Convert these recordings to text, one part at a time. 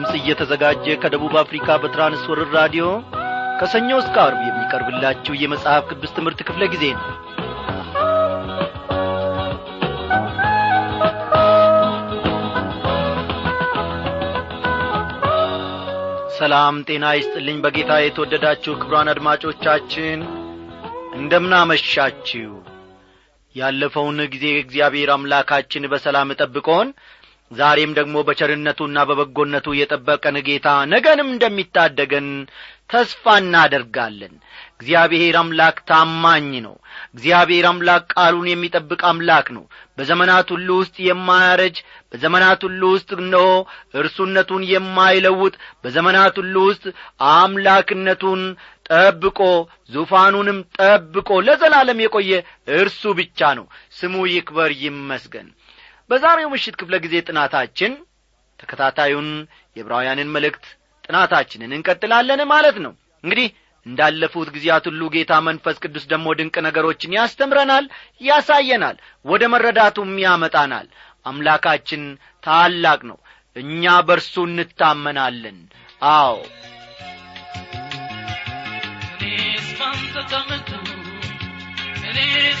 ድምፅ እየተዘጋጀ ከደቡብ አፍሪካ በትራንስወርር ራዲዮ ከሰኞ እስከ አርብ የሚቀርብላችሁ የመጽሐፍ ቅዱስ ትምህርት ክፍለ ጊዜ ነው። ሰላም ጤና ይስጥልኝ። በጌታ የተወደዳችሁ ክብሯን አድማጮቻችን እንደምናመሻችሁ ያለፈውን ጊዜ እግዚአብሔር አምላካችን በሰላም ጠብቆን ዛሬም ደግሞ በቸርነቱና በበጎነቱ የጠበቀን ጌታ ነገንም እንደሚታደገን ተስፋ እናደርጋለን። እግዚአብሔር አምላክ ታማኝ ነው። እግዚአብሔር አምላክ ቃሉን የሚጠብቅ አምላክ ነው። በዘመናት ሁሉ ውስጥ የማያረጅ በዘመናት ሁሉ ውስጥ እነሆ እርሱነቱን የማይለውጥ በዘመናት ሁሉ ውስጥ አምላክነቱን ጠብቆ ዙፋኑንም ጠብቆ ለዘላለም የቆየ እርሱ ብቻ ነው። ስሙ ይክበር ይመስገን በዛሬው ምሽት ክፍለ ጊዜ ጥናታችን ተከታታዩን የዕብራውያንን መልእክት ጥናታችንን እንቀጥላለን ማለት ነው። እንግዲህ እንዳለፉት ጊዜያት ሁሉ ጌታ መንፈስ ቅዱስ ደግሞ ድንቅ ነገሮችን ያስተምረናል ያሳየናል ወደ መረዳቱም ያመጣናል። አምላካችን ታላቅ ነው። እኛ በርሱ እንታመናለን። አዎ። እኔስ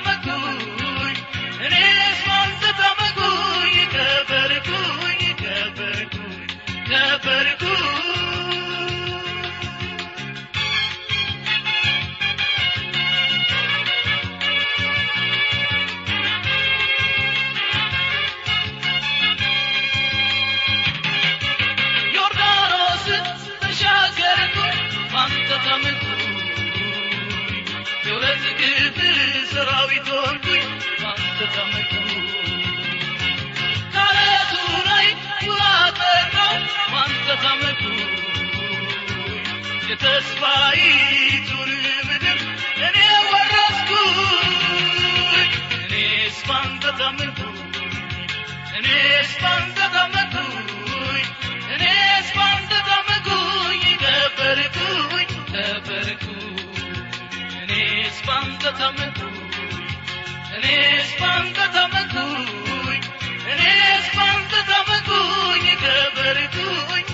እኔስ ባንተ ተመኩኝ እኔስ ባንተ ተመኩኝ እኔስ ባንተ ተመኩኝ ከበርኩኝ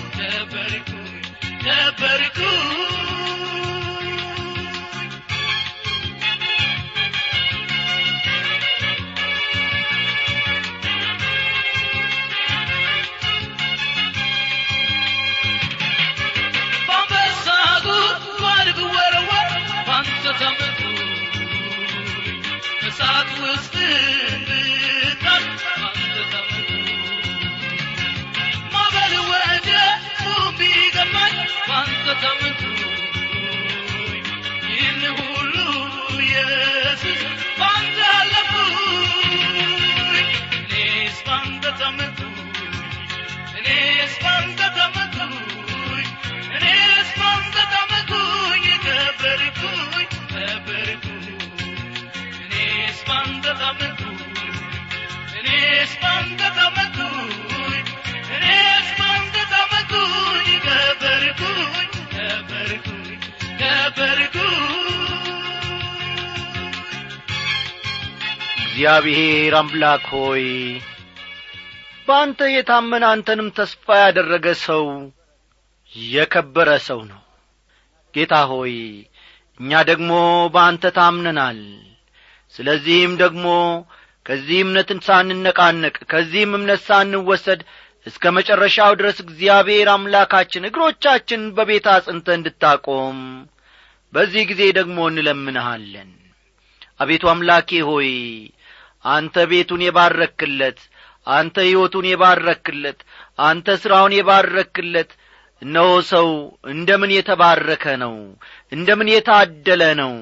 እግዚአብሔር አምላክ ሆይ በአንተ የታመነ አንተንም ተስፋ ያደረገ ሰው የከበረ ሰው ነው። ጌታ ሆይ እኛ ደግሞ በአንተ ታምነናል። ስለዚህም ደግሞ ከዚህ እምነትን ሳንነቃነቅ ከዚህም እምነት ሳንወሰድ እስከ መጨረሻው ድረስ እግዚአብሔር አምላካችን እግሮቻችን በቤት አጽንተ እንድታቆም በዚህ ጊዜ ደግሞ እንለምንሃለን። አቤቱ አምላኬ ሆይ አንተ ቤቱን የባረክለት አንተ ሕይወቱን የባረክለት አንተ ሥራውን የባረክለት። እነሆ ሰው እንደምን የተባረከ ነው! እንደምን የታደለ ነው!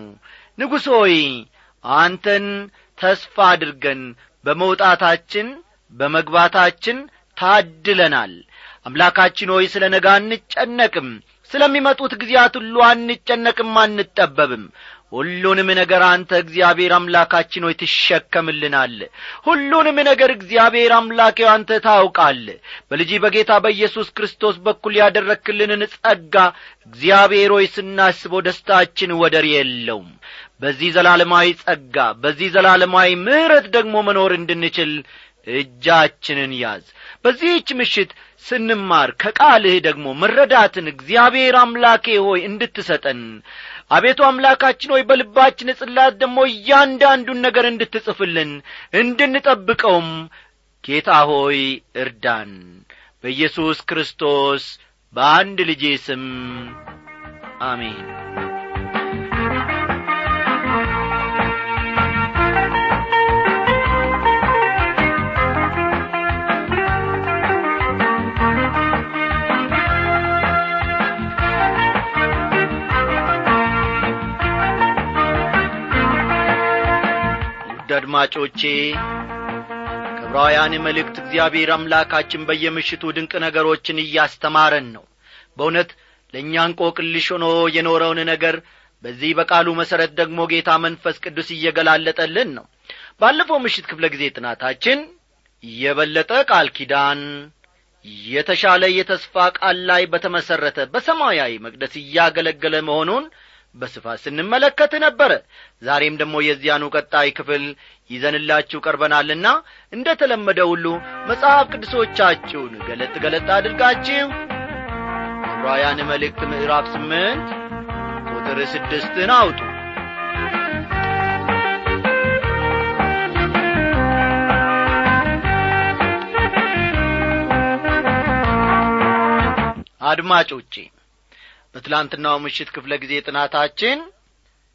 ንጉሥ ሆይ አንተን ተስፋ አድርገን በመውጣታችን በመግባታችን ታድለናል። አምላካችን ሆይ ስለ ነገ አንጨነቅም ስለሚመጡት ጊዜያት ሁሉ አንጨነቅም አንጠበብም ሁሉንም ነገር አንተ እግዚአብሔር አምላካችን ሆይ ትሸከምልናል። ሁሉንም ነገር እግዚአብሔር አምላኬ አንተ ታውቃል በልጅ በጌታ በኢየሱስ ክርስቶስ በኩል ያደረክልንን ጸጋ እግዚአብሔር ሆይ ስናስበው ደስታችን ወደር የለውም። በዚህ ዘላለማዊ ጸጋ በዚህ ዘላለማዊ ምሕረት ደግሞ መኖር እንድንችል እጃችንን ያዝ። በዚህች ምሽት ስንማር ከቃልህ ደግሞ መረዳትን እግዚአብሔር አምላኬ ሆይ እንድትሰጠን አቤቱ አምላካችን ሆይ በልባችን ጽላት ደግሞ እያንዳንዱን ነገር እንድትጽፍልን እንድንጠብቀውም ጌታ ሆይ እርዳን። በኢየሱስ ክርስቶስ በአንድ ልጄ ስም አሜን አድማጮቼ ከዕብራውያን መልእክት እግዚአብሔር አምላካችን በየምሽቱ ድንቅ ነገሮችን እያስተማረን ነው። በእውነት ለእኛ እንቆቅልሽ ሆኖ የኖረውን ነገር በዚህ በቃሉ መሠረት ደግሞ ጌታ መንፈስ ቅዱስ እየገላለጠልን ነው። ባለፈው ምሽት ክፍለ ጊዜ ጥናታችን የበለጠ ቃል ኪዳን የተሻለ የተስፋ ቃል ላይ በተመሠረተ በሰማያዊ መቅደስ እያገለገለ መሆኑን በስፋት ስንመለከት ነበረ ዛሬም ደግሞ የዚያኑ ቀጣይ ክፍል ይዘንላችሁ ቀርበናልና እንደ ተለመደ ሁሉ መጽሐፍ ቅዱሶቻችሁን ገለጥ ገለጥ አድርጋችሁ ዕብራውያን መልእክት ምዕራፍ ስምንት ቁጥር ስድስትን አውጡ። አድማጮቼ በትላንትናው ምሽት ክፍለ ጊዜ ጥናታችን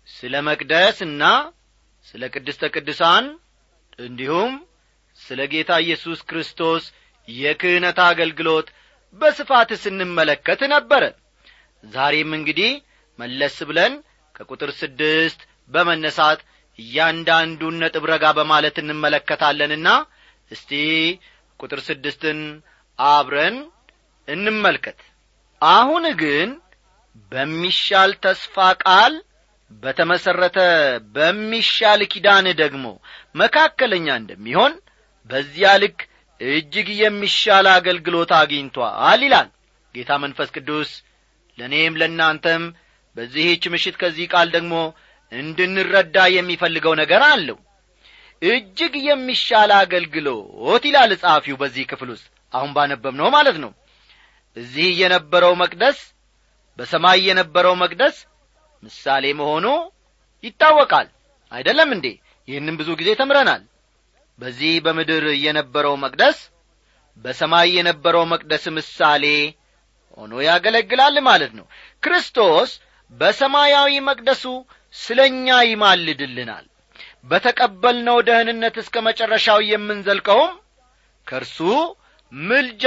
ስለ መቅደስና ስለ ቅድስተ ቅዱሳን እንዲሁም ስለ ጌታ ኢየሱስ ክርስቶስ የክህነት አገልግሎት በስፋት ስንመለከት ነበረ። ዛሬም እንግዲህ መለስ ብለን ከቁጥር ስድስት በመነሳት እያንዳንዱን ነጥብ ረጋ በማለት እንመለከታለንና እስቲ ቁጥር ስድስትን አብረን እንመልከት። አሁን ግን በሚሻል ተስፋ ቃል በተመሠረተ በሚሻል ኪዳን ደግሞ መካከለኛ እንደሚሆን በዚያ ልክ እጅግ የሚሻል አገልግሎት አግኝቷል ይላል ጌታ መንፈስ ቅዱስ። ለእኔም ለእናንተም በዚህች ምሽት ከዚህ ቃል ደግሞ እንድንረዳ የሚፈልገው ነገር አለው። እጅግ የሚሻል አገልግሎት ይላል ጸሐፊው በዚህ ክፍል ውስጥ አሁን ባነበብነው ማለት ነው። እዚህ የነበረው መቅደስ በሰማይ የነበረው መቅደስ ምሳሌ መሆኑ ይታወቃል። አይደለም እንዴ? ይህንም ብዙ ጊዜ ተምረናል። በዚህ በምድር የነበረው መቅደስ በሰማይ የነበረው መቅደስ ምሳሌ ሆኖ ያገለግላል ማለት ነው። ክርስቶስ በሰማያዊ መቅደሱ ስለ እኛ ይማልድልናል። በተቀበልነው ደህንነት እስከ መጨረሻው የምንዘልቀውም ከእርሱ ምልጃ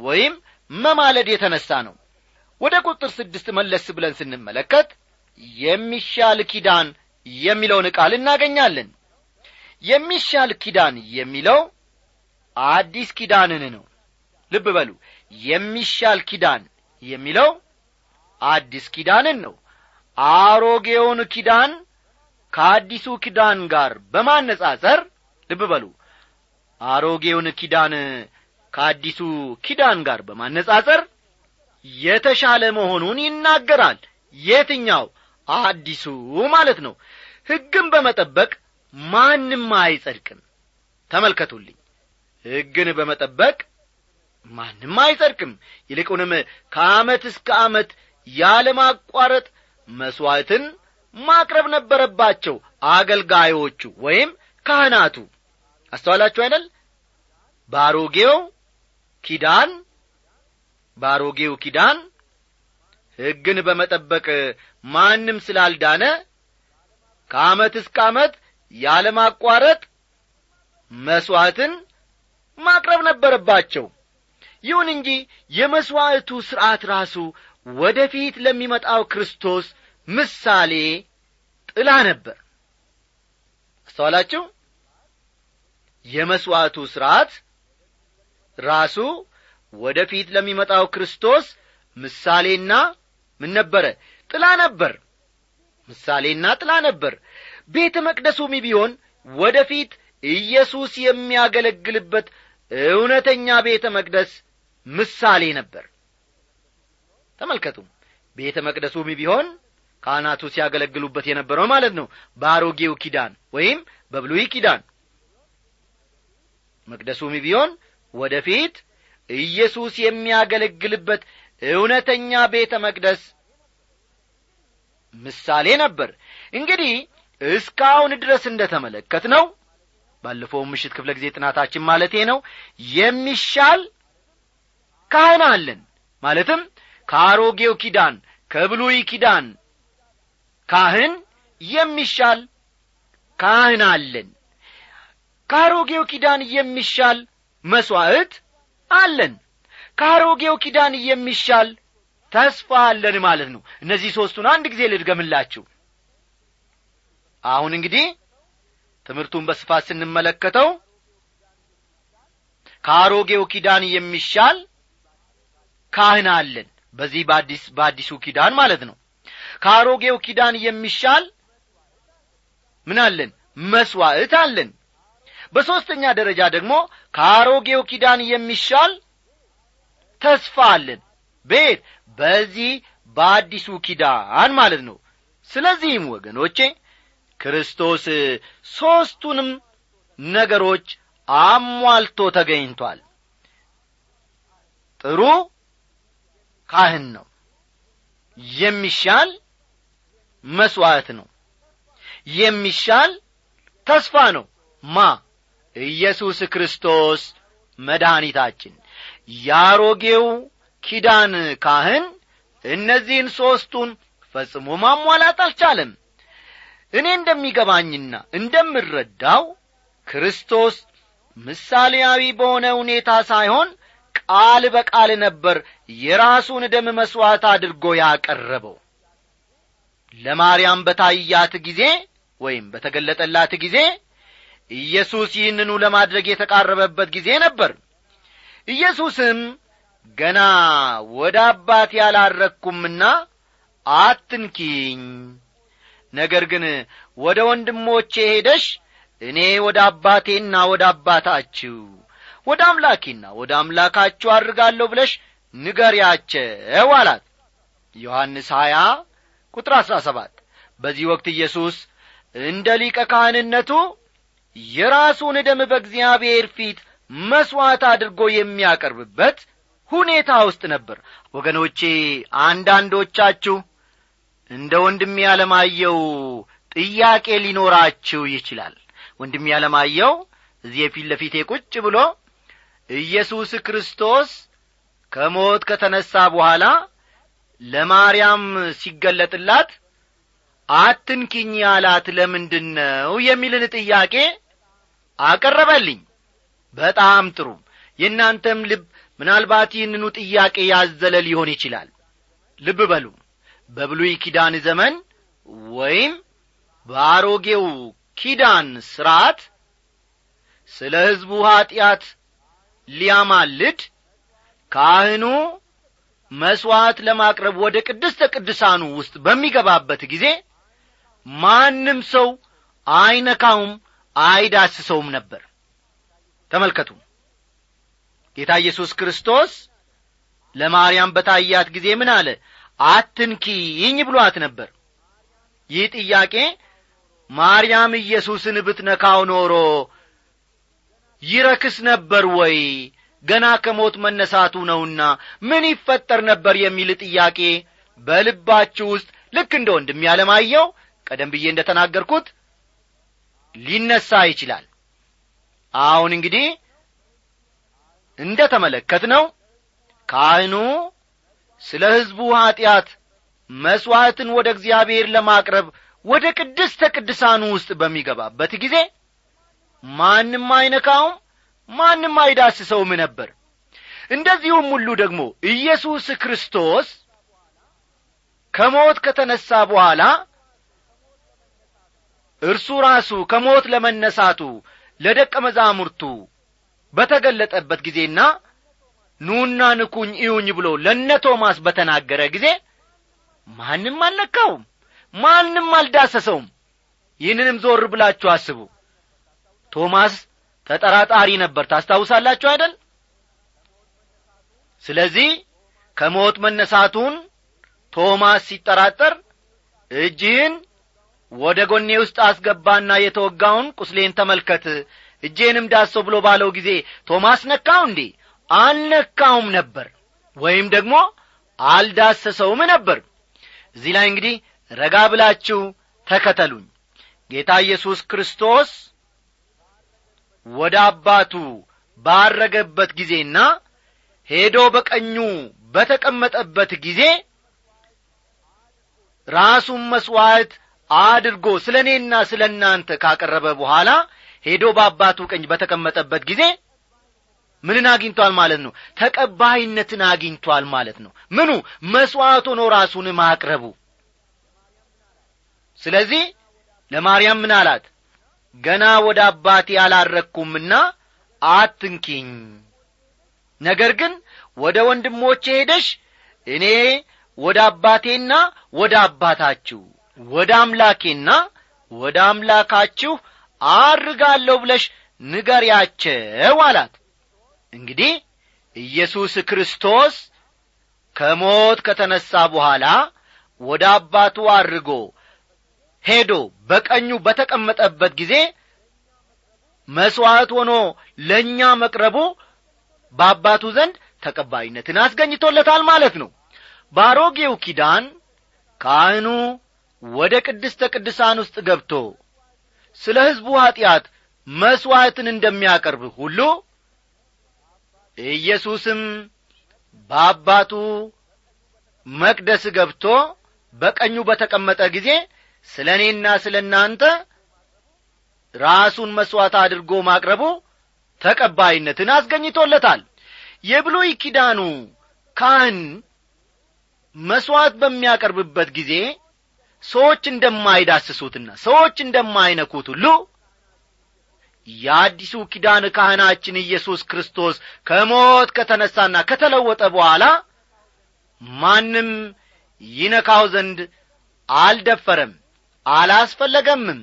ወይም መማለድ የተነሣ ነው ወደ ቁጥር ስድስት መለስ ብለን ስንመለከት የሚሻል ኪዳን የሚለውን ቃል እናገኛለን። የሚሻል ኪዳን የሚለው አዲስ ኪዳንን ነው። ልብ በሉ። የሚሻል ኪዳን የሚለው አዲስ ኪዳንን ነው። አሮጌውን ኪዳን ከአዲሱ ኪዳን ጋር በማነጻጸር ልብ በሉ። አሮጌውን ኪዳን ከአዲሱ ኪዳን ጋር በማነጻጸር የተሻለ መሆኑን ይናገራል። የትኛው? አዲሱ ማለት ነው። ሕግን በመጠበቅ ማንም አይጸድቅም። ተመልከቱልኝ። ሕግን በመጠበቅ ማንም አይጸድቅም። ይልቁንም ከዓመት እስከ ዓመት ያለማቋረጥ መሥዋዕትን ማቅረብ ነበረባቸው አገልጋዮቹ ወይም ካህናቱ። አስተዋላችሁ አይደል? ባሮጌው ኪዳን ባሮጌው ኪዳን ሕግን በመጠበቅ ማንም ስላልዳነ ከዓመት እስከ ዓመት ያለማቋረጥ መሥዋዕትን ማቅረብ ነበረባቸው። ይሁን እንጂ የመሥዋዕቱ ሥርዓት ራሱ ወደ ፊት ለሚመጣው ክርስቶስ ምሳሌ ጥላ ነበር። አስተዋላችሁ? የመሥዋዕቱ ሥርዓት ራሱ ወደ ፊት ለሚመጣው ክርስቶስ ምሳሌና ምን ነበረ? ጥላ ነበር። ምሳሌና ጥላ ነበር። ቤተ መቅደሱም ቢሆን ወደፊት ኢየሱስ የሚያገለግልበት እውነተኛ ቤተ መቅደስ ምሳሌ ነበር። ተመልከቱ ቤተ መቅደሱም ቢሆን ካህናቱ ሲያገለግሉበት የነበረው ማለት ነው በአሮጌው ኪዳን ወይም በብሉይ ኪዳን። መቅደሱም ቢሆን ወደፊት ኢየሱስ የሚያገለግልበት እውነተኛ ቤተ መቅደስ ምሳሌ ነበር። እንግዲህ እስካሁን ድረስ እንደ ተመለከት ነው ባለፈው ምሽት ክፍለ ጊዜ ጥናታችን ማለቴ ነው የሚሻል ካህን አለን። ማለትም ከአሮጌው ኪዳን ከብሉይ ኪዳን ካህን የሚሻል ካህን አለን። ከአሮጌው ኪዳን የሚሻል መሥዋዕት አለን። ከአሮጌው ኪዳን የሚሻል ተስፋ አለን ማለት ነው። እነዚህ ሦስቱን አንድ ጊዜ ልድገምላችሁ። አሁን እንግዲህ ትምህርቱን በስፋት ስንመለከተው ከአሮጌው ኪዳን የሚሻል ካህን አለን። በዚህ በአዲስ በአዲሱ ኪዳን ማለት ነው። ከአሮጌው ኪዳን የሚሻል ምን አለን? መስዋዕት አለን። በሦስተኛ ደረጃ ደግሞ ከአሮጌው ኪዳን የሚሻል ተስፋ አለን። ቤት በዚህ በአዲሱ ኪዳን ማለት ነው። ስለዚህም ወገኖቼ ክርስቶስ ሦስቱንም ነገሮች አሟልቶ ተገኝቷል። ጥሩ ካህን ነው። የሚሻል መሥዋዕት ነው። የሚሻል ተስፋ ነው። ማ ኢየሱስ ክርስቶስ መድኃኒታችን። ያሮጌው ኪዳን ካህን እነዚህን ሦስቱን ፈጽሞ ማሟላት አልቻለም። እኔ እንደሚገባኝና እንደምረዳው ክርስቶስ ምሳሌያዊ በሆነ ሁኔታ ሳይሆን ቃል በቃል ነበር የራሱን ደም መሥዋዕት አድርጎ ያቀረበው። ለማርያም በታያት ጊዜ ወይም በተገለጠላት ጊዜ ኢየሱስ ይህንኑ ለማድረግ የተቃረበበት ጊዜ ነበር። ኢየሱስም ገና ወደ አባቴ ያላረግኩምና አትንኪኝ ነገር ግን ወደ ወንድሞቼ ሄደሽ እኔ ወደ አባቴና ወደ አባታችሁ ወደ አምላኬና ወደ አምላካችሁ አድርጋለሁ ብለሽ ንገሪያቸው አላት። ዮሐንስ ሀያ ቁጥር አሥራ ሰባት በዚህ ወቅት ኢየሱስ እንደ ሊቀ ካህንነቱ የራሱን ደም በእግዚአብሔር ፊት መሥዋዕት አድርጎ የሚያቀርብበት ሁኔታ ውስጥ ነበር። ወገኖቼ አንዳንዶቻችሁ እንደ ወንድሜ ያለማየው ጥያቄ ሊኖራችሁ ይችላል። ወንድሜ ያለማየው እዚህ የፊት ለፊቴ ቁጭ ብሎ ኢየሱስ ክርስቶስ ከሞት ከተነሣ በኋላ ለማርያም ሲገለጥላት አትንኪኝ ያላት ለምንድን ነው የሚልን ጥያቄ አቀረበልኝ። በጣም ጥሩ። የእናንተም ልብ ምናልባት ይህንኑ ጥያቄ ያዘለ ሊሆን ይችላል። ልብ በሉ። በብሉይ ኪዳን ዘመን ወይም በአሮጌው ኪዳን ሥርዓት ስለ ሕዝቡ ኀጢአት ሊያማልድ ካህኑ መሥዋዕት ለማቅረብ ወደ ቅድስተ ቅዱሳኑ ውስጥ በሚገባበት ጊዜ ማንም ሰው አይነካውም አይዳስሰውም ነበር። ተመልከቱ። ጌታ ኢየሱስ ክርስቶስ ለማርያም በታያት ጊዜ ምን አለ? አትንኪኝ ብሏት ነበር። ይህ ጥያቄ ማርያም ኢየሱስን ብትነካው ኖሮ ይረክስ ነበር ወይ? ገና ከሞት መነሳቱ ነውና ምን ይፈጠር ነበር የሚል ጥያቄ በልባችሁ ውስጥ ልክ እንደ ወንድም ያለማየው ቀደም ብዬ እንደ ተናገርኩት ሊነሳ ይችላል። አሁን እንግዲህ እንደ ተመለከት ነው ካህኑ ስለ ሕዝቡ ኀጢአት መሥዋዕትን ወደ እግዚአብሔር ለማቅረብ ወደ ቅድስተ ቅድሳኑ ውስጥ በሚገባበት ጊዜ ማንም አይነካውም ማንም አይዳስሰውም ነበር። እንደዚሁም ሁሉ ደግሞ ኢየሱስ ክርስቶስ ከሞት ከተነሣ በኋላ እርሱ ራሱ ከሞት ለመነሳቱ ለደቀ መዛሙርቱ በተገለጠበት ጊዜና ኑና ንኩኝ እዩኝ ብሎ ለነ ቶማስ በተናገረ ጊዜ ማንም አልነካውም ማንም አልዳሰሰውም። ይህንንም ዞር ብላችሁ አስቡ። ቶማስ ተጠራጣሪ ነበር። ታስታውሳላችሁ አይደል? ስለዚህ ከሞት መነሳቱን ቶማስ ሲጠራጠር እጅህን ወደ ጎኔ ውስጥ አስገባና የተወጋውን ቁስሌን ተመልከት። እጄንም ዳሰው ብሎ ባለው ጊዜ ቶማስ ነካው እንዴ? አልነካውም ነበር ወይም ደግሞ አልዳሰሰውም ነበር። እዚህ ላይ እንግዲህ ረጋ ብላችሁ ተከተሉኝ። ጌታ ኢየሱስ ክርስቶስ ወደ አባቱ ባረገበት ጊዜና ሄዶ በቀኙ በተቀመጠበት ጊዜ ራሱን መሥዋዕት አድርጎ ስለ እኔና ስለ እናንተ ካቀረበ በኋላ ሄዶ በአባቱ ቀኝ በተቀመጠበት ጊዜ ምንን አግኝቷል ማለት ነው? ተቀባይነትን አግኝቷል ማለት ነው። ምኑ? መሥዋዕት ሆኖ ራሱን ማቅረቡ። ስለዚህ ለማርያም ምን አላት? ገና ወደ አባቴ አላረግኩምና አትንኪኝ። ነገር ግን ወደ ወንድሞቼ ሄደሽ እኔ ወደ አባቴና ወደ አባታችሁ ወደ አምላኬና ወደ አምላካችሁ አርጋለሁ ብለሽ ንገሪያቸው አላት። እንግዲህ ኢየሱስ ክርስቶስ ከሞት ከተነሣ በኋላ ወደ አባቱ አርጎ ሄዶ በቀኙ በተቀመጠበት ጊዜ መሥዋዕት ሆኖ ለእኛ መቅረቡ በአባቱ ዘንድ ተቀባይነትን አስገኝቶለታል ማለት ነው። በአሮጌው ኪዳን ካህኑ ወደ ቅድስተ ቅዱሳን ውስጥ ገብቶ ስለ ሕዝቡ ኀጢአት መሥዋዕትን እንደሚያቀርብ ሁሉ ኢየሱስም በአባቱ መቅደስ ገብቶ በቀኙ በተቀመጠ ጊዜ ስለ እኔና ስለ እናንተ ራሱን መሥዋዕት አድርጎ ማቅረቡ ተቀባይነትን አስገኝቶለታል። የብሉይ ኪዳኑ ካህን መሥዋዕት በሚያቀርብበት ጊዜ ሰዎች እንደማይዳስሱትና ሰዎች እንደማይነኩት ሁሉ የአዲሱ ኪዳን ካህናችን ኢየሱስ ክርስቶስ ከሞት ከተነሳና ከተለወጠ በኋላ ማንም ይነካው ዘንድ አልደፈረም አላስፈለገምም።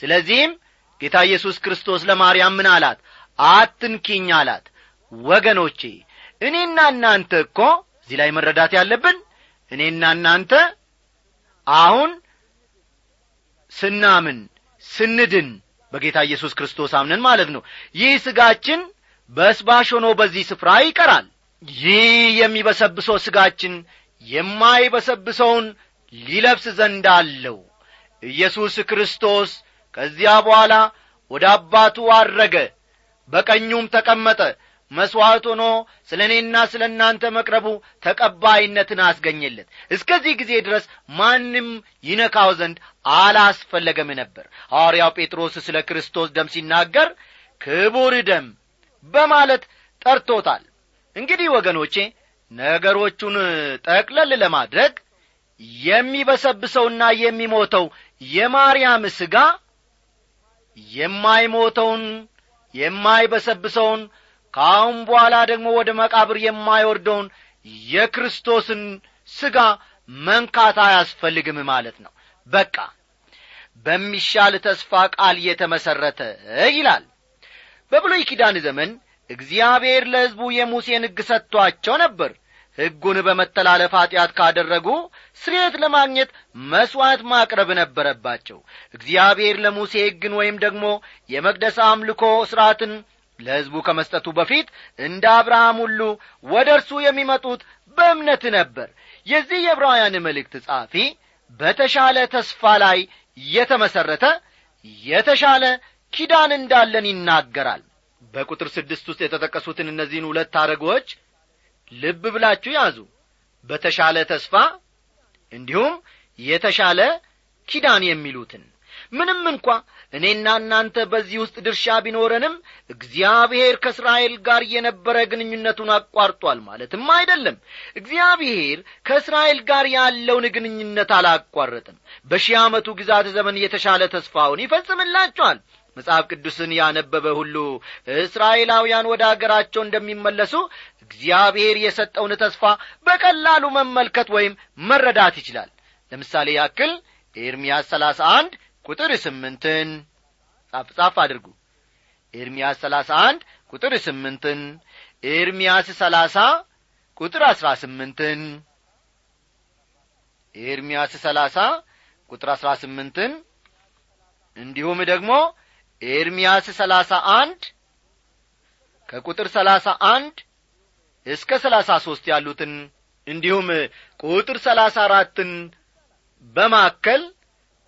ስለዚህም ጌታ ኢየሱስ ክርስቶስ ለማርያም ምን አላት? አትንኪኝ አላት። ወገኖቼ እኔና እናንተ እኮ እዚህ ላይ መረዳት ያለብን እኔና እናንተ አሁን ስናምን ስንድን በጌታ ኢየሱስ ክርስቶስ አምነን ማለት ነው። ይህ ስጋችን በስባሽ ሆኖ በዚህ ስፍራ ይቀራል። ይህ የሚበሰብሰው ስጋችን የማይበሰብሰውን ሊለብስ ዘንድ አለው። ኢየሱስ ክርስቶስ ከዚያ በኋላ ወደ አባቱ አረገ በቀኙም ተቀመጠ መሥዋዕት ሆኖ ስለ እኔና ስለ እናንተ መቅረቡ ተቀባይነትን አስገኘለት። እስከዚህ ጊዜ ድረስ ማንም ይነካው ዘንድ አላስፈለገም ነበር። ሐዋርያው ጴጥሮስ ስለ ክርስቶስ ደም ሲናገር ክቡር ደም በማለት ጠርቶታል። እንግዲህ ወገኖቼ ነገሮቹን ጠቅለል ለማድረግ የሚበሰብሰውና የሚሞተው የማርያም ሥጋ የማይሞተውን የማይበሰብሰውን ከአሁን በኋላ ደግሞ ወደ መቃብር የማይወርደውን የክርስቶስን ሥጋ መንካት አያስፈልግም ማለት ነው። በቃ በሚሻል ተስፋ ቃል የተመሠረተ ይላል። በብሉይ ኪዳን ዘመን እግዚአብሔር ለሕዝቡ የሙሴን ሕግ ሰጥቶአቸው ነበር። ሕጉን በመተላለፍ ኀጢአት ካደረጉ ስርየት ለማግኘት መሥዋዕት ማቅረብ ነበረባቸው። እግዚአብሔር ለሙሴ ሕግን ወይም ደግሞ የመቅደስ አምልኮ ሥርዓትን ለሕዝቡ ከመስጠቱ በፊት እንደ አብርሃም ሁሉ ወደ እርሱ የሚመጡት በእምነት ነበር። የዚህ የዕብራውያን መልእክት ጻፊ በተሻለ ተስፋ ላይ የተመሠረተ የተሻለ ኪዳን እንዳለን ይናገራል። በቁጥር ስድስት ውስጥ የተጠቀሱትን እነዚህን ሁለት አረጎች ልብ ብላችሁ ያዙ። በተሻለ ተስፋ እንዲሁም የተሻለ ኪዳን የሚሉትን ምንም እንኳ እኔና እናንተ በዚህ ውስጥ ድርሻ ቢኖረንም እግዚአብሔር ከእስራኤል ጋር የነበረ ግንኙነቱን አቋርጧል ማለትም አይደለም። እግዚአብሔር ከእስራኤል ጋር ያለውን ግንኙነት አላቋረጥም በሺህ ዓመቱ ግዛት ዘመን የተሻለ ተስፋውን ይፈጽምላቸዋል። መጽሐፍ ቅዱስን ያነበበ ሁሉ እስራኤላውያን ወደ አገራቸው እንደሚመለሱ እግዚአብሔር የሰጠውን ተስፋ በቀላሉ መመልከት ወይም መረዳት ይችላል። ለምሳሌ ያክል ኤርምያስ ሰላሳ አንድ ቁጥር ስምንትን ጻፍ ጻፍ አድርጉ። ኤርምያስ ሰላሳ አንድ ቁጥር ስምንትን ኤርምያስ ሰላሳ ቁጥር አስራ ስምንትን ኤርምያስ ሰላሳ ቁጥር አስራ ስምንትን እንዲሁም ደግሞ ኤርምያስ ሰላሳ አንድ ከቁጥር ሰላሳ አንድ እስከ ሰላሳ ሦስት ያሉትን እንዲሁም ቁጥር ሰላሳ አራትን በማከል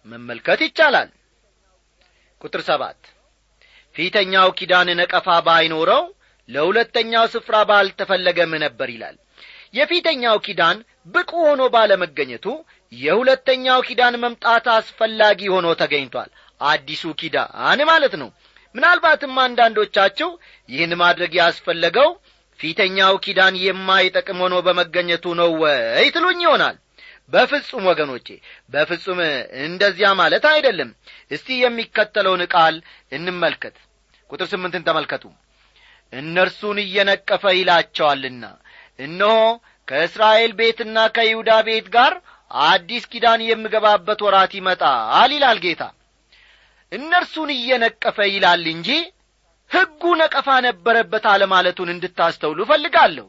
መመልከት ይቻላል። ቁጥር ሰባት ፊተኛው ኪዳን ነቀፋ ባይኖረው ለሁለተኛው ስፍራ ባልተፈለገም ነበር ይላል። የፊተኛው ኪዳን ብቁ ሆኖ ባለመገኘቱ የሁለተኛው ኪዳን መምጣት አስፈላጊ ሆኖ ተገኝቷል። አዲሱ ኪዳን ማለት ነው። ምናልባትም አንዳንዶቻቸው ይህን ማድረግ ያስፈለገው ፊተኛው ኪዳን የማይጠቅም ሆኖ በመገኘቱ ነው ወይ ትሉኝ ይሆናል በፍጹም ወገኖቼ በፍጹም እንደዚያ ማለት አይደለም። እስቲ የሚከተለውን ቃል እንመልከት። ቁጥር ስምንትን ተመልከቱ። እነርሱን እየነቀፈ ይላቸዋልና እነሆ ከእስራኤል ቤትና ከይሁዳ ቤት ጋር አዲስ ኪዳን የምገባበት ወራት ይመጣል ይላል ጌታ። እነርሱን እየነቀፈ ይላል እንጂ ሕጉ ነቀፋ ነበረበት አለማለቱን እንድታስተውሉ እፈልጋለሁ።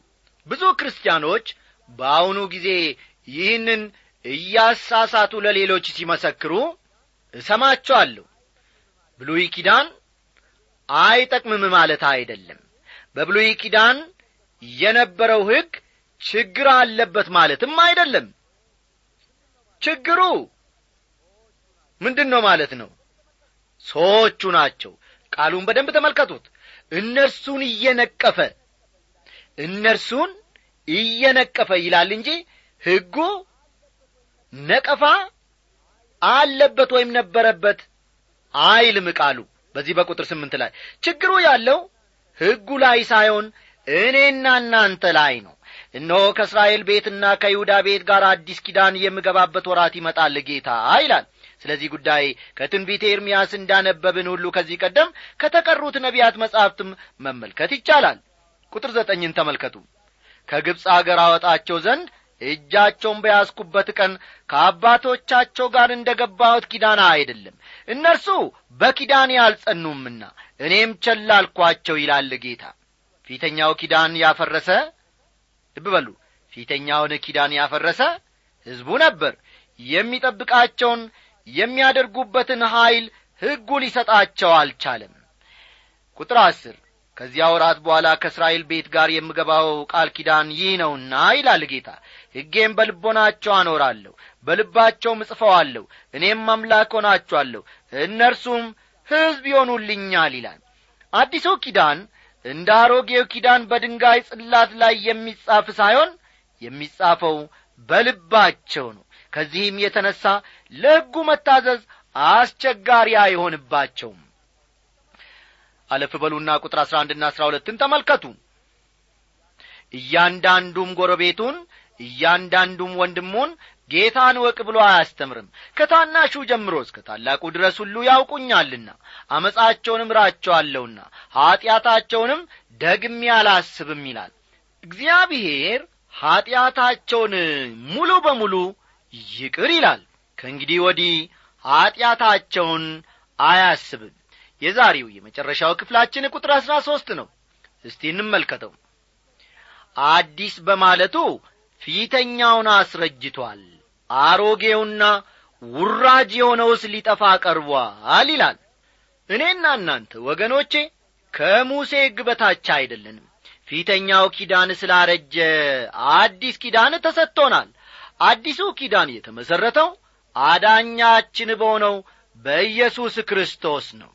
ብዙ ክርስቲያኖች በአሁኑ ጊዜ ይህንን እያሳሳቱ ለሌሎች ሲመሰክሩ እሰማቸዋለሁ። ብሉይ ኪዳን አይጠቅምም ማለት አይደለም። በብሉይ ኪዳን የነበረው ሕግ ችግር አለበት ማለትም አይደለም። ችግሩ ምንድን ነው ማለት ነው? ሰዎቹ ናቸው። ቃሉን በደንብ ተመልከቱት። እነርሱን እየነቀፈ እነርሱን እየነቀፈ ይላል እንጂ ሕጉ ነቀፋ አለበት ወይም ነበረበት አይልም ቃሉ። በዚህ በቁጥር ስምንት ላይ ችግሩ ያለው ሕጉ ላይ ሳይሆን እኔና እናንተ ላይ ነው። እነሆ ከእስራኤል ቤትና ከይሁዳ ቤት ጋር አዲስ ኪዳን የምገባበት ወራት ይመጣል ጌታ ይላል። ስለዚህ ጉዳይ ከትንቢተ ኤርምያስ እንዳነበብን ሁሉ ከዚህ ቀደም ከተቀሩት ነቢያት መጻሕፍትም መመልከት ይቻላል። ቁጥር ዘጠኝን ተመልከቱ። ከግብፅ አገር አወጣቸው ዘንድ እጃቸውን በያዝኩበት ቀን ከአባቶቻቸው ጋር እንደ ገባሁት ኪዳን አይደለም። እነርሱ በኪዳኔ አልጸኑምና እኔም ቸላልኳቸው ይላል ጌታ። ፊተኛው ኪዳን ያፈረሰ ልብ በሉ ፊተኛውን ኪዳን ያፈረሰ ሕዝቡ ነበር። የሚጠብቃቸውን የሚያደርጉበትን ኀይል ሕጉ ሊሰጣቸው አልቻለም። ቁጥር አስር ከዚያ ወራት በኋላ ከእስራኤል ቤት ጋር የምገባው ቃል ኪዳን ይህ ነውና ይላል ጌታ ሕጌም በልቦናቸው አኖራለሁ በልባቸውም እጽፈዋለሁ እኔም አምላክ ሆናችኋለሁ እነርሱም ሕዝብ ይሆኑልኛል ይላል። አዲሱ ኪዳን እንደ አሮጌው ኪዳን በድንጋይ ጽላት ላይ የሚጻፍ ሳይሆን የሚጻፈው በልባቸው ነው። ከዚህም የተነሣ ለሕጉ መታዘዝ አስቸጋሪ አይሆንባቸውም። አለፍ በሉና ቁጥር አሥራ አንድና አሥራ ሁለትን ተመልከቱ። እያንዳንዱም ጎረቤቱን እያንዳንዱም ወንድሙን ጌታን ወቅ ብሎ አያስተምርም። ከታናሹ ጀምሮ እስከ ታላቁ ድረስ ሁሉ ያውቁኛልና አመፃቸውንም ራቸዋለሁና ኀጢአታቸውንም ደግሜ አላስብም ይላል። እግዚአብሔር ኀጢአታቸውን ሙሉ በሙሉ ይቅር ይላል። ከእንግዲህ ወዲህ ኀጢአታቸውን አያስብም። የዛሬው የመጨረሻው ክፍላችን ቁጥር አሥራ ሦስት ነው። እስቲ እንመልከተው። አዲስ በማለቱ ፊተኛውን አስረጅቷል። አሮጌውና ውራጅ የሆነውስ ሊጠፋ ቀርቧል ይላል። እኔና እናንተ ወገኖቼ ከሙሴ ሕግ በታች አይደለንም። ፊተኛው ኪዳን ስላረጀ አዲስ ኪዳን ተሰጥቶናል። አዲሱ ኪዳን የተመሠረተው አዳኛችን በሆነው በኢየሱስ ክርስቶስ ነው።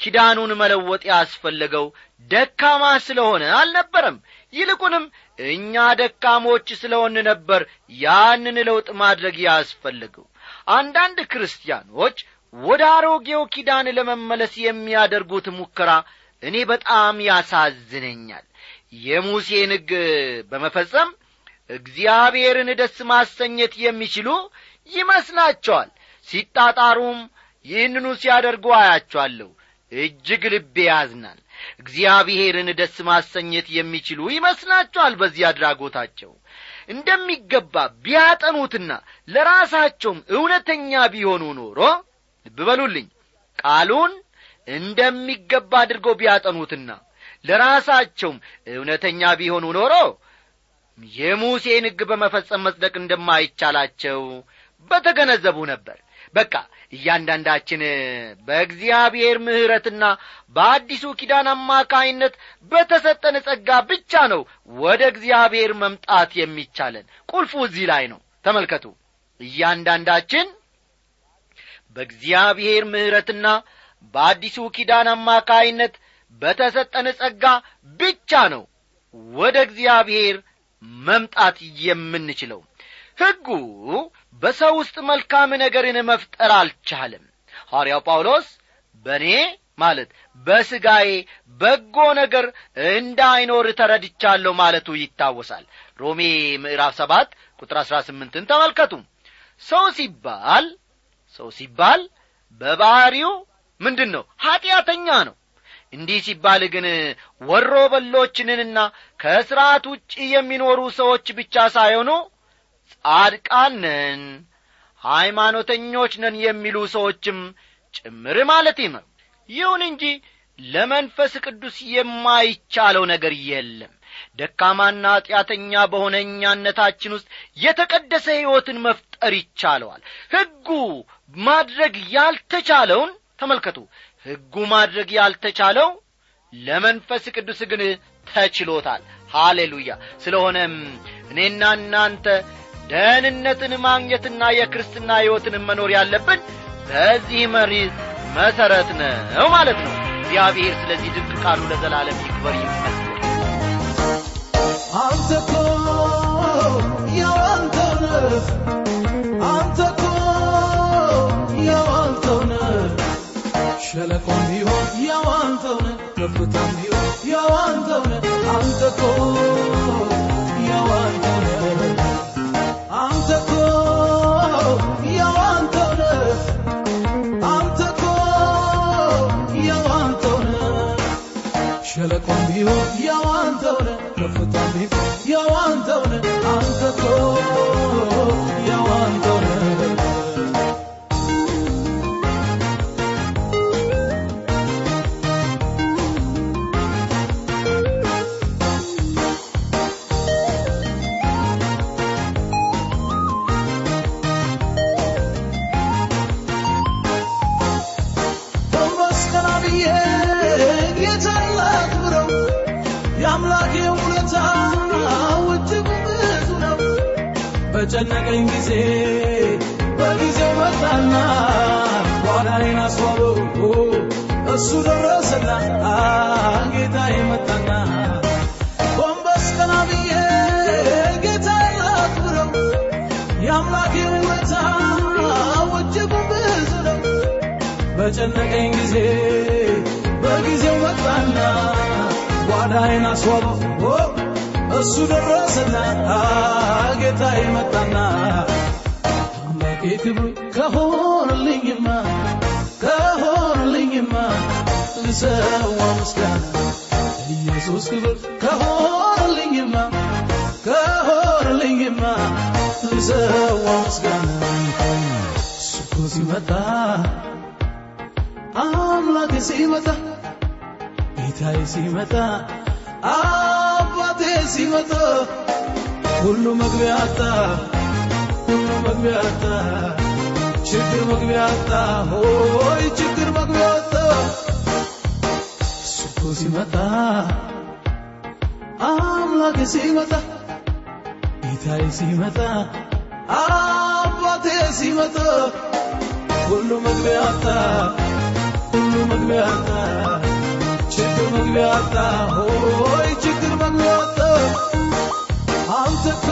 ኪዳኑን መለወጥ ያስፈለገው ደካማ ስለሆነ አልነበረም። ይልቁንም እኛ ደካሞች ስለሆን ነበር ያንን ለውጥ ማድረግ ያስፈለገው አንዳንድ ክርስቲያኖች ወደ አሮጌው ኪዳን ለመመለስ የሚያደርጉት ሙከራ እኔ በጣም ያሳዝነኛል። የሙሴን ሕግ በመፈጸም እግዚአብሔርን ደስ ማሰኘት የሚችሉ ይመስላቸዋል። ሲጣጣሩም ይህንኑ ሲያደርጉ አያቸዋለሁ። እጅግ ልቤ ያዝናል እግዚአብሔርን ደስ ማሰኘት የሚችሉ ይመስላቸዋል በዚህ አድራጎታቸው። እንደሚገባ ቢያጠኑትና ለራሳቸውም እውነተኛ ቢሆኑ ኖሮ ልብ ቃሉን እንደሚገባ አድርገው ቢያጠኑትና ለራሳቸውም እውነተኛ ቢሆኑ ኖሮ የሙሴን ሕግ በመፈጸም መጽደቅ እንደማይቻላቸው በተገነዘቡ ነበር በቃ እያንዳንዳችን በእግዚአብሔር ምሕረትና በአዲሱ ኪዳን አማካይነት በተሰጠን ጸጋ ብቻ ነው ወደ እግዚአብሔር መምጣት የሚቻለን። ቁልፉ እዚህ ላይ ነው። ተመልከቱ። እያንዳንዳችን በእግዚአብሔር ምሕረትና በአዲሱ ኪዳን አማካይነት በተሰጠን ጸጋ ብቻ ነው ወደ እግዚአብሔር መምጣት የምንችለው። ሕጉ በሰው ውስጥ መልካም ነገርን መፍጠር አልቻለም። ሐዋርያው ጳውሎስ በእኔ ማለት በሥጋዬ በጎ ነገር እንዳይኖር ተረድቻለሁ ማለቱ ይታወሳል። ሮሜ ምዕራፍ ሰባት ቁጥር አሥራ ስምንትን ተመልከቱ። ሰው ሲባል ሰው ሲባል በባሕሪው ምንድን ነው ኀጢአተኛ ነው። እንዲህ ሲባል ግን ወሮ በሎችንንና ከሥርዓት ውጭ የሚኖሩ ሰዎች ብቻ ሳይሆኑ ጻድቃን ነን ሃይማኖተኞች ነን የሚሉ ሰዎችም ጭምር ማለት ነው ይሁን እንጂ ለመንፈስ ቅዱስ የማይቻለው ነገር የለም። ደካማና ኀጢአተኛ በሆነ እኛነታችን ውስጥ የተቀደሰ ሕይወትን መፍጠር ይቻለዋል። ሕጉ ማድረግ ያልተቻለውን ተመልከቱ። ሕጉ ማድረግ ያልተቻለው ለመንፈስ ቅዱስ ግን ተችሎታል። ሃሌሉያ! ስለሆነም እኔና እናንተ ደህንነትን ማግኘትና የክርስትና ሕይወትን መኖር ያለብን በዚህ መሪ መሠረት ነው ማለት ነው። እግዚአብሔር ስለዚህ ድንቅ ቃሉ ለዘላለም ይክበር ይመስገን። አንተ እኮ ያው አንተው ነህ ሸለቆም ቢሆን ነህ ከፍታም ቢሆን ያው አንተው ነህ ሸለቆም ቢሆን ያው አንተው ነህ ከፍታም ቢሆን ያው አንተው ነህ በጨነቀኝ ጊዜ በጊዜው መጣና ጓዳዬን አስዋበው። እሱ ደረሰና ጌታዬ መጣና አምላኬ ክብር ከሆነልኝማ ከሆነልኝማ ልሰዋ ምስጋና ኢየሱስ ክብር ከሆነልኝማ ከሆነልኝማ ልሰዋ ምስጋና። እሱ እኮ ሲመጣ አምላኬ ሲመጣ ጌታዬ ሲመጣ አባቴ ሲመጣ ሁሉ መግቢያ አጣ ሁሉ መግቢያ አጣ ችግር መግቢያ አጣ ሆይ ችግር መግቢያ አጣ እሱ እኮ ሲመጣ አምላኬ ሲመጣ ጌታዬ ሲመጣ አባቴ ሲመጣ ሁሉ መግቢያ አጣ ሁሉ መግቢያ አጣ ችግር መግቢያ አጣ ሆይ ችግር መግቢያ አጣ አንተ እኮ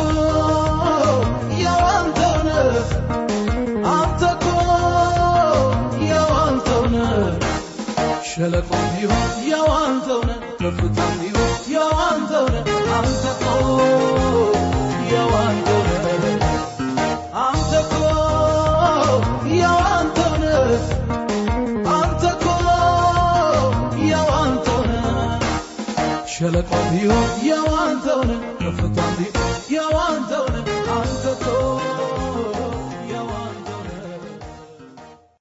ያው አንተው ነህ አንተ እኮ ያው አንተው ነህ ሸለቆ ቢሆን ያው አንተው ነህ ከፍታም ቢሆን ያው አንተው ነህ አንተ እኮ ሸለቆ ቢሆን